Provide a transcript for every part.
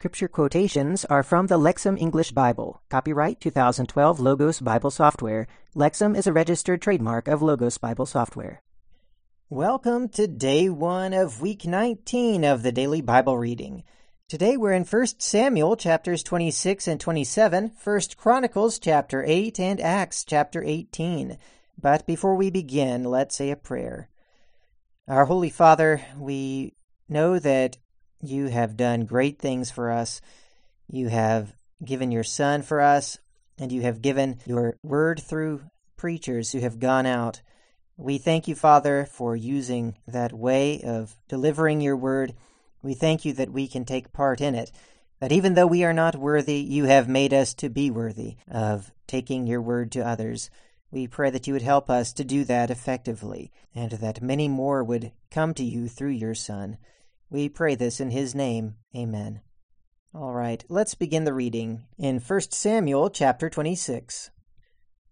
scripture quotations are from the Lexham English Bible. Copyright 2012 Logos Bible Software. Lexham is a registered trademark of Logos Bible Software. Welcome to day one of week 19 of the daily Bible reading. Today we're in 1 Samuel chapters 26 and 27, 1 Chronicles chapter 8, and Acts chapter 18. But before we begin, let's say a prayer. Our Holy Father, we know that you have done great things for us. You have given your Son for us, and you have given your word through preachers who have gone out. We thank you, Father, for using that way of delivering your word. We thank you that we can take part in it, that even though we are not worthy, you have made us to be worthy of taking your word to others. We pray that you would help us to do that effectively, and that many more would come to you through your Son. We pray this in his name. Amen. All right, let's begin the reading in 1 Samuel chapter 26.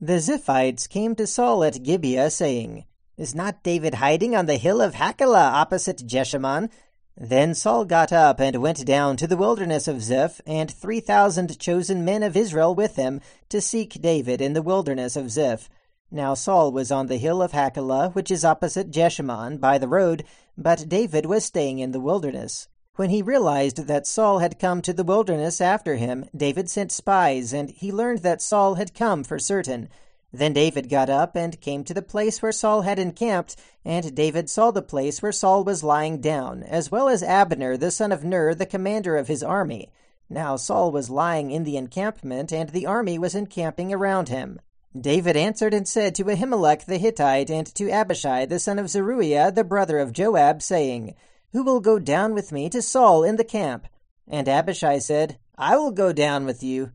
The Ziphites came to Saul at Gibeah, saying, Is not David hiding on the hill of Hachilah opposite Jeshimon? Then Saul got up and went down to the wilderness of Ziph, and three thousand chosen men of Israel with him, to seek David in the wilderness of Ziph. Now Saul was on the hill of Hachilah, which is opposite Jeshimon, by the road, but David was staying in the wilderness. When he realized that Saul had come to the wilderness after him, David sent spies, and he learned that Saul had come for certain. Then David got up and came to the place where Saul had encamped, and David saw the place where Saul was lying down, as well as Abner the son of Ner, the commander of his army. Now Saul was lying in the encampment, and the army was encamping around him. David answered and said to Ahimelech the Hittite and to Abishai the son of Zeruiah the brother of Joab, saying, Who will go down with me to Saul in the camp? And Abishai said, I will go down with you.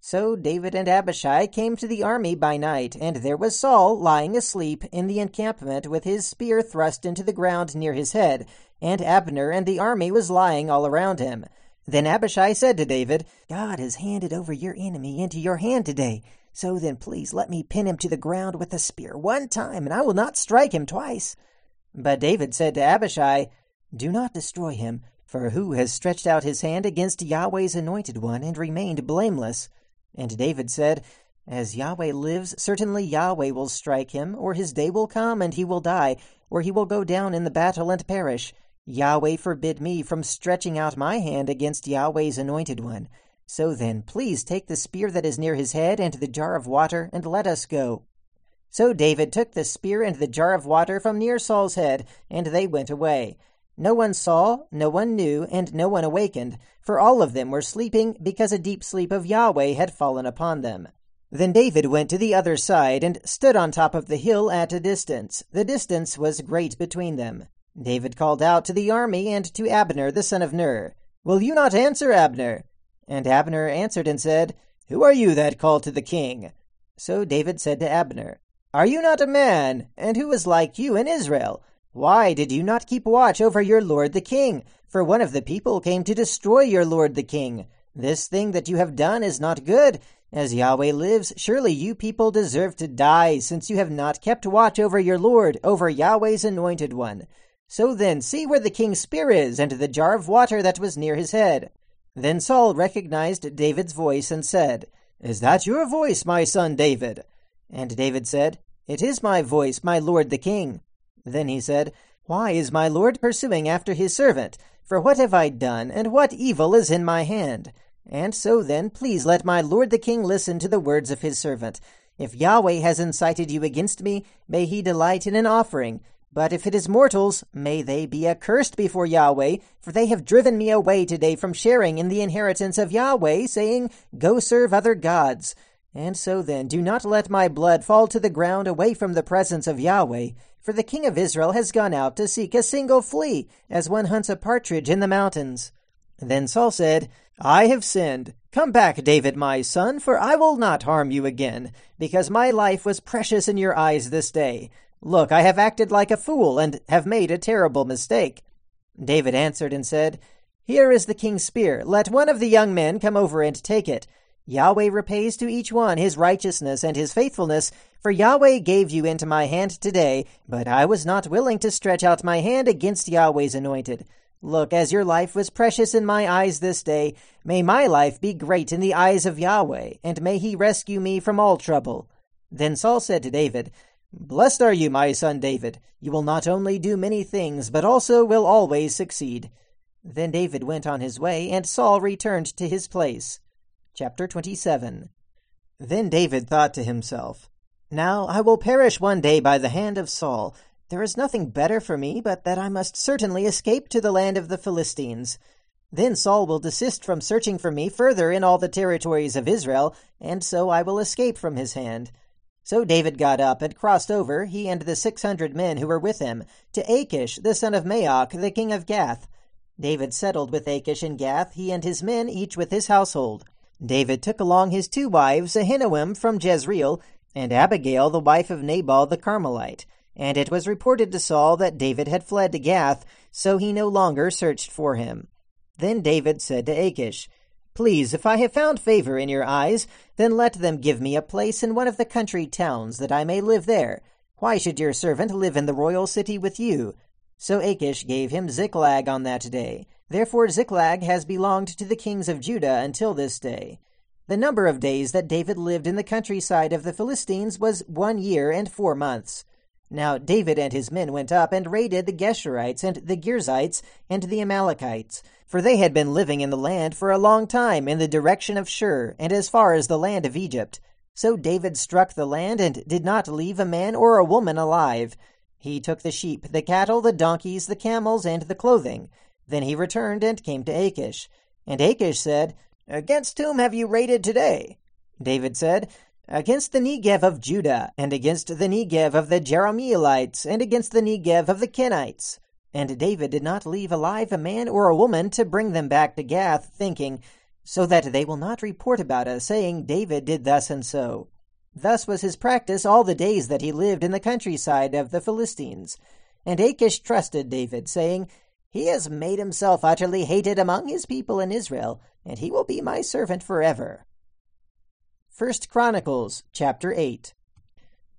So David and Abishai came to the army by night, and there was Saul lying asleep in the encampment with his spear thrust into the ground near his head, and Abner and the army was lying all around him. Then Abishai said to David, God has handed over your enemy into your hand today. So then, please let me pin him to the ground with a spear one time, and I will not strike him twice. But David said to Abishai, Do not destroy him, for who has stretched out his hand against Yahweh's anointed one and remained blameless? And David said, As Yahweh lives, certainly Yahweh will strike him, or his day will come, and he will die, or he will go down in the battle and perish. Yahweh forbid me from stretching out my hand against Yahweh's anointed one. So then, please take the spear that is near his head and the jar of water, and let us go. So David took the spear and the jar of water from near Saul's head, and they went away. No one saw, no one knew, and no one awakened, for all of them were sleeping because a deep sleep of Yahweh had fallen upon them. Then David went to the other side and stood on top of the hill at a distance. The distance was great between them. David called out to the army and to Abner the son of Ner, Will you not answer, Abner? And Abner answered and said, Who are you that call to the king? So David said to Abner, Are you not a man, and who is like you in Israel? Why did you not keep watch over your lord the king? For one of the people came to destroy your lord the king. This thing that you have done is not good. As Yahweh lives, surely you people deserve to die, since you have not kept watch over your lord, over Yahweh's anointed one. So then, see where the king's spear is, and the jar of water that was near his head. Then Saul recognized David's voice and said, Is that your voice, my son David? And David said, It is my voice, my lord the king. Then he said, Why is my lord pursuing after his servant? For what have I done, and what evil is in my hand? And so then, please let my lord the king listen to the words of his servant. If Yahweh has incited you against me, may he delight in an offering. But if it is mortals, may they be accursed before Yahweh, for they have driven me away today from sharing in the inheritance of Yahweh, saying, Go serve other gods. And so then, do not let my blood fall to the ground away from the presence of Yahweh, for the king of Israel has gone out to seek a single flea, as one hunts a partridge in the mountains. Then Saul said, I have sinned. Come back, David, my son, for I will not harm you again, because my life was precious in your eyes this day. Look, I have acted like a fool, and have made a terrible mistake. David answered and said, Here is the king's spear. Let one of the young men come over and take it. Yahweh repays to each one his righteousness and his faithfulness, for Yahweh gave you into my hand today, but I was not willing to stretch out my hand against Yahweh's anointed. Look, as your life was precious in my eyes this day, may my life be great in the eyes of Yahweh, and may he rescue me from all trouble. Then Saul said to David, Blessed are you, my son David. You will not only do many things, but also will always succeed. Then David went on his way, and Saul returned to his place. Chapter 27 Then David thought to himself, Now I will perish one day by the hand of Saul. There is nothing better for me but that I must certainly escape to the land of the Philistines. Then Saul will desist from searching for me further in all the territories of Israel, and so I will escape from his hand. So David got up and crossed over, he and the six hundred men who were with him, to Achish, the son of Maoch, the king of Gath. David settled with Achish in Gath, he and his men, each with his household. David took along his two wives, Ahinoam from Jezreel, and Abigail, the wife of Nabal the Carmelite. And it was reported to Saul that David had fled to Gath, so he no longer searched for him. Then David said to Achish, Please, if I have found favor in your eyes, then let them give me a place in one of the country towns, that I may live there. Why should your servant live in the royal city with you? So Achish gave him Ziklag on that day. Therefore Ziklag has belonged to the kings of Judah until this day. The number of days that David lived in the countryside of the Philistines was one year and four months. Now David and his men went up and raided the Geshurites and the Girzites and the Amalekites, for they had been living in the land for a long time in the direction of Shur and as far as the land of Egypt. So David struck the land and did not leave a man or a woman alive. He took the sheep, the cattle, the donkeys, the camels, and the clothing. Then he returned and came to Achish. And Achish said, Against whom have you raided today? David said, against the Negev of Judah, and against the Negev of the Jerahmeelites, and against the Negev of the Kenites. And David did not leave alive a man or a woman to bring them back to Gath, thinking, So that they will not report about us, saying, David did thus and so. Thus was his practice all the days that he lived in the countryside of the Philistines. And Achish trusted David, saying, He has made himself utterly hated among his people in Israel, and he will be my servant forever. First Chronicles chapter 8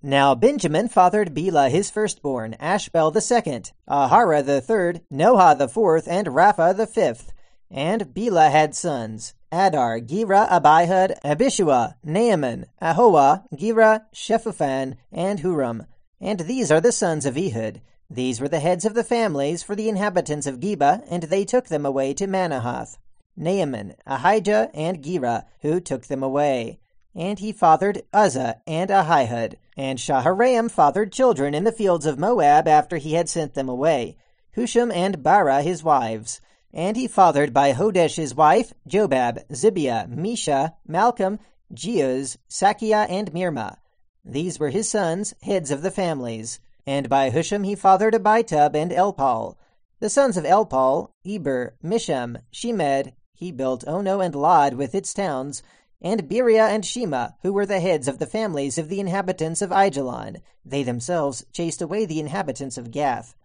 Now Benjamin fathered Bela his firstborn, Ashbel the second, Aharah the third, Nohah the fourth, and Rapha the fifth. And Bela had sons, Adar, Gera, Abihud, Abishua, Naaman, Ahoah, Gera, Shephuphan, and Huram. And these are the sons of Ehud. These were the heads of the families for the inhabitants of Geba, and they took them away to Manahath. Naaman, Ahijah, and Gera, who took them away. And he fathered Uzzah and Ahihud. And Shaharaim fathered children in the fields of Moab after he had sent them away, Husham and Baara his wives. And he fathered by Hodesh his wife, Jobab, Zibiah, Misha, Malcam, Jeuz, Sachia, and Mirmah. These were his sons, heads of the families. And by Husham he fathered Abitub and Elpaal. The sons of Elpaal, Eber, Misham, Shemed, he built Ono and Lod with its towns, and Beriah and Shema, who were the heads of the families of the inhabitants of Aijalon. They themselves chased away the inhabitants of Gath.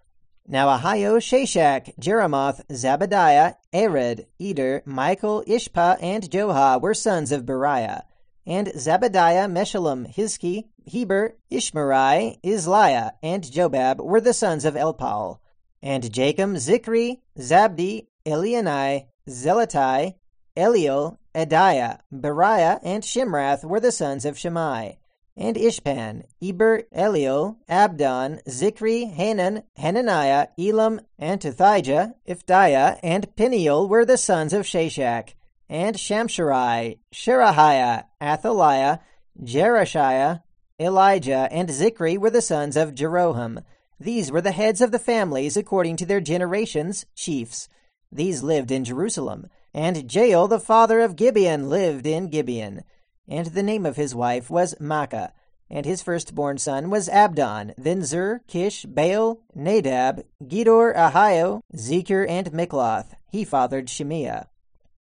Now Ahio, Shashak, Jeremoth, Zabadiah, Ared, Eder, Michael, Ishpa, and Joha were sons of Beriah. And Zabadiah, Meshullam, Hizki, Heber, Ishmerai, Izliah, and Jobab were the sons of Elpaal. And Jacob, Zikri, Zabdi, Elienai, Zillethai, Eliel, Adiah, Beriah, and Shimrath were the sons of Shimei. And Ishpan, Eber, Eliel, Abdon, Zikri, Hanan, Hananiah, Elam, Anthothijah, Iphdaiah, and Peniel were the sons of Shashak. And Shamsherai, Sherahiah, Athaliah, Jerushiah, Elijah, and Zikri were the sons of Jeroham. These were the heads of the families according to their generations, chiefs. These lived in Jerusalem. And Jael, the father of Gibeon, lived in Gibeon. And the name of his wife was Maachah. And his firstborn son was Abdon, then Zur, Kish, Baal, Nadab, Gedor, Ahio, Zechar, and Mikloth. He fathered Shemiah.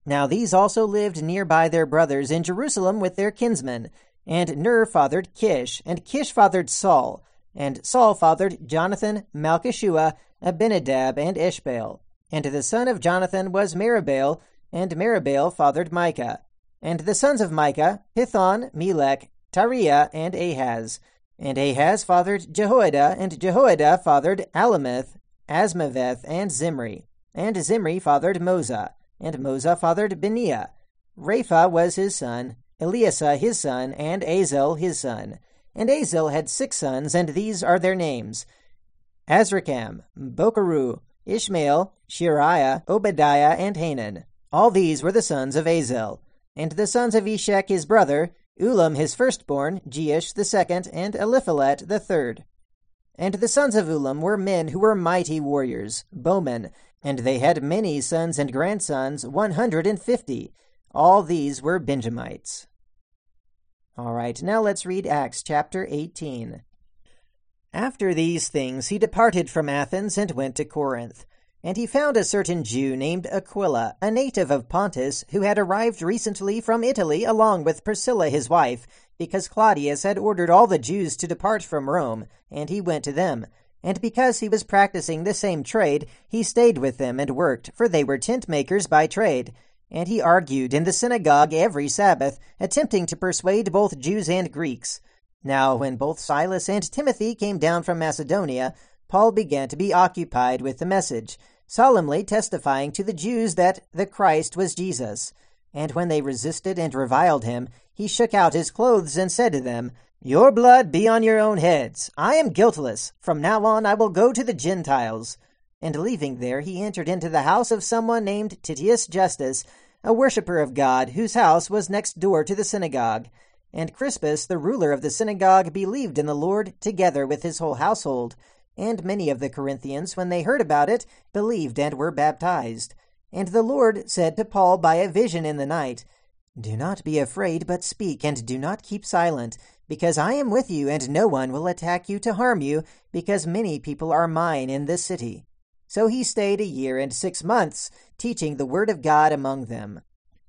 Now these also lived near by their brothers in Jerusalem with their kinsmen. And Ner fathered Kish, and Kish fathered Saul. And Saul fathered Jonathan, Malchishua, Abinadab, and Ishbaal. And the son of Jonathan was Meribbaal, and Meribbaal fathered Micah. And the sons of Micah, Pithon, Melech, Tariah, and Ahaz. And Ahaz fathered Jehoiada, and Jehoiada fathered Alemeth, Azmaveth, and Zimri. And Zimri fathered Moza, and Moza fathered Benia. Rapha was his son, Eleasah his son, and Azel his son. And Azel had six sons, and these are their names Azrikam, Bocheru, Ishmael, Sheariah, Obadiah, and Hanan. All these were the sons of Azel. And the sons of Eshek his brother, Ulam his firstborn, Jeush the second, and Eliphalet the third. And the sons of Ulam were men who were mighty warriors, bowmen, and they had many sons and grandsons, one hundred and fifty. All these were Benjamites. All right, now let's read Acts chapter 18. After these things he departed from Athens and went to Corinth. And he found a certain Jew named Aquila, a native of Pontus, who had arrived recently from Italy along with Priscilla his wife, because Claudius had ordered all the Jews to depart from Rome, and he went to them. And because he was practicing the same trade, he stayed with them and worked, for they were tent makers by trade. And he argued in the synagogue every Sabbath, attempting to persuade both Jews and Greeks. Now, when both Silas and Timothy came down from Macedonia, Paul began to be occupied with the message solemnly testifying to the Jews that the Christ was Jesus. And when they resisted and reviled him, he shook out his clothes and said to them, Your blood be on your own heads. I am guiltless. From now on I will go to the Gentiles. And leaving there, he entered into the house of someone named Titius Justus, a worshipper of God, whose house was next door to the synagogue. And Crispus, the ruler of the synagogue, believed in the Lord, together with his whole household. And many of the Corinthians, when they heard about it, believed and were baptized. And the Lord said to Paul by a vision in the night, Do not be afraid, but speak, and do not keep silent, because I am with you, and no one will attack you to harm you, because many people are mine in this city. So he stayed a year and six months, teaching the word of God among them.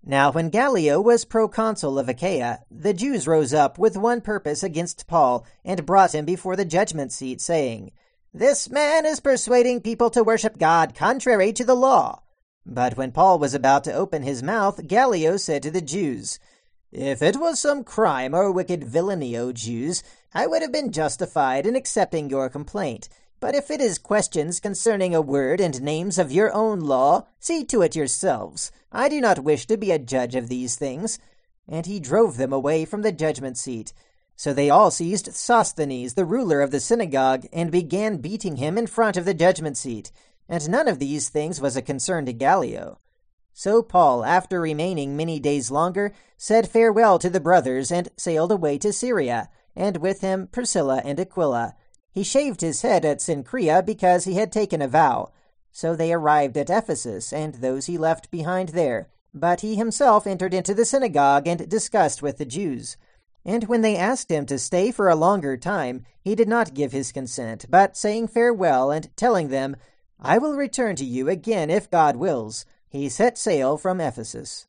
Now, when Gallio was proconsul of Achaia, the Jews rose up with one purpose against Paul, and brought him before the judgment seat, saying, this man is persuading people to worship God contrary to the law. But when Paul was about to open his mouth, Gallio said to the Jews, If it was some crime or wicked villainy, O Jews, I would have been justified in accepting your complaint. But if it is questions concerning a word and names of your own law, see to it yourselves. I do not wish to be a judge of these things. And he drove them away from the judgment seat. So they all seized Sosthenes, the ruler of the synagogue, and began beating him in front of the judgment seat. And none of these things was a concern to Gallio. So Paul, after remaining many days longer, said farewell to the brothers, and sailed away to Syria, and with him Priscilla and Aquila. He shaved his head at Cenchrea because he had taken a vow. So they arrived at Ephesus, and those he left behind there. But he himself entered into the synagogue and discussed with the Jews. And when they asked him to stay for a longer time, he did not give his consent, but saying farewell and telling them, I will return to you again if God wills, he set sail from Ephesus.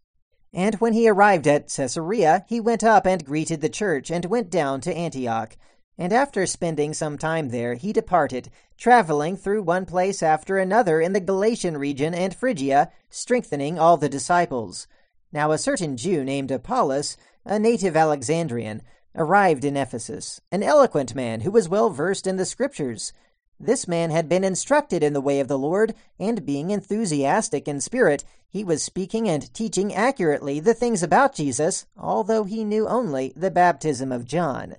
And when he arrived at Caesarea, he went up and greeted the church, and went down to Antioch. And after spending some time there, he departed, traveling through one place after another in the Galatian region and Phrygia, strengthening all the disciples. Now a certain Jew named Apollos, a native Alexandrian, arrived in Ephesus, an eloquent man who was well versed in the Scriptures. This man had been instructed in the way of the Lord, and being enthusiastic in spirit, he was speaking and teaching accurately the things about Jesus, although he knew only the baptism of John.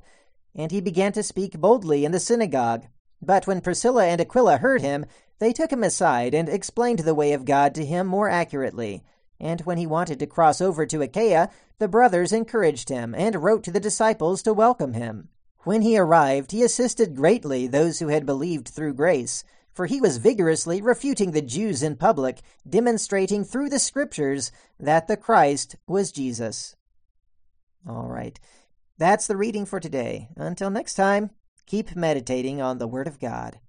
And he began to speak boldly in the synagogue. But when Priscilla and Aquila heard him, they took him aside and explained the way of God to him more accurately. And when he wanted to cross over to Achaia, the brothers encouraged him and wrote to the disciples to welcome him. When he arrived, he assisted greatly those who had believed through grace, for he was vigorously refuting the Jews in public, demonstrating through the Scriptures that the Christ was Jesus. All right. That's the reading for today. Until next time, keep meditating on the Word of God.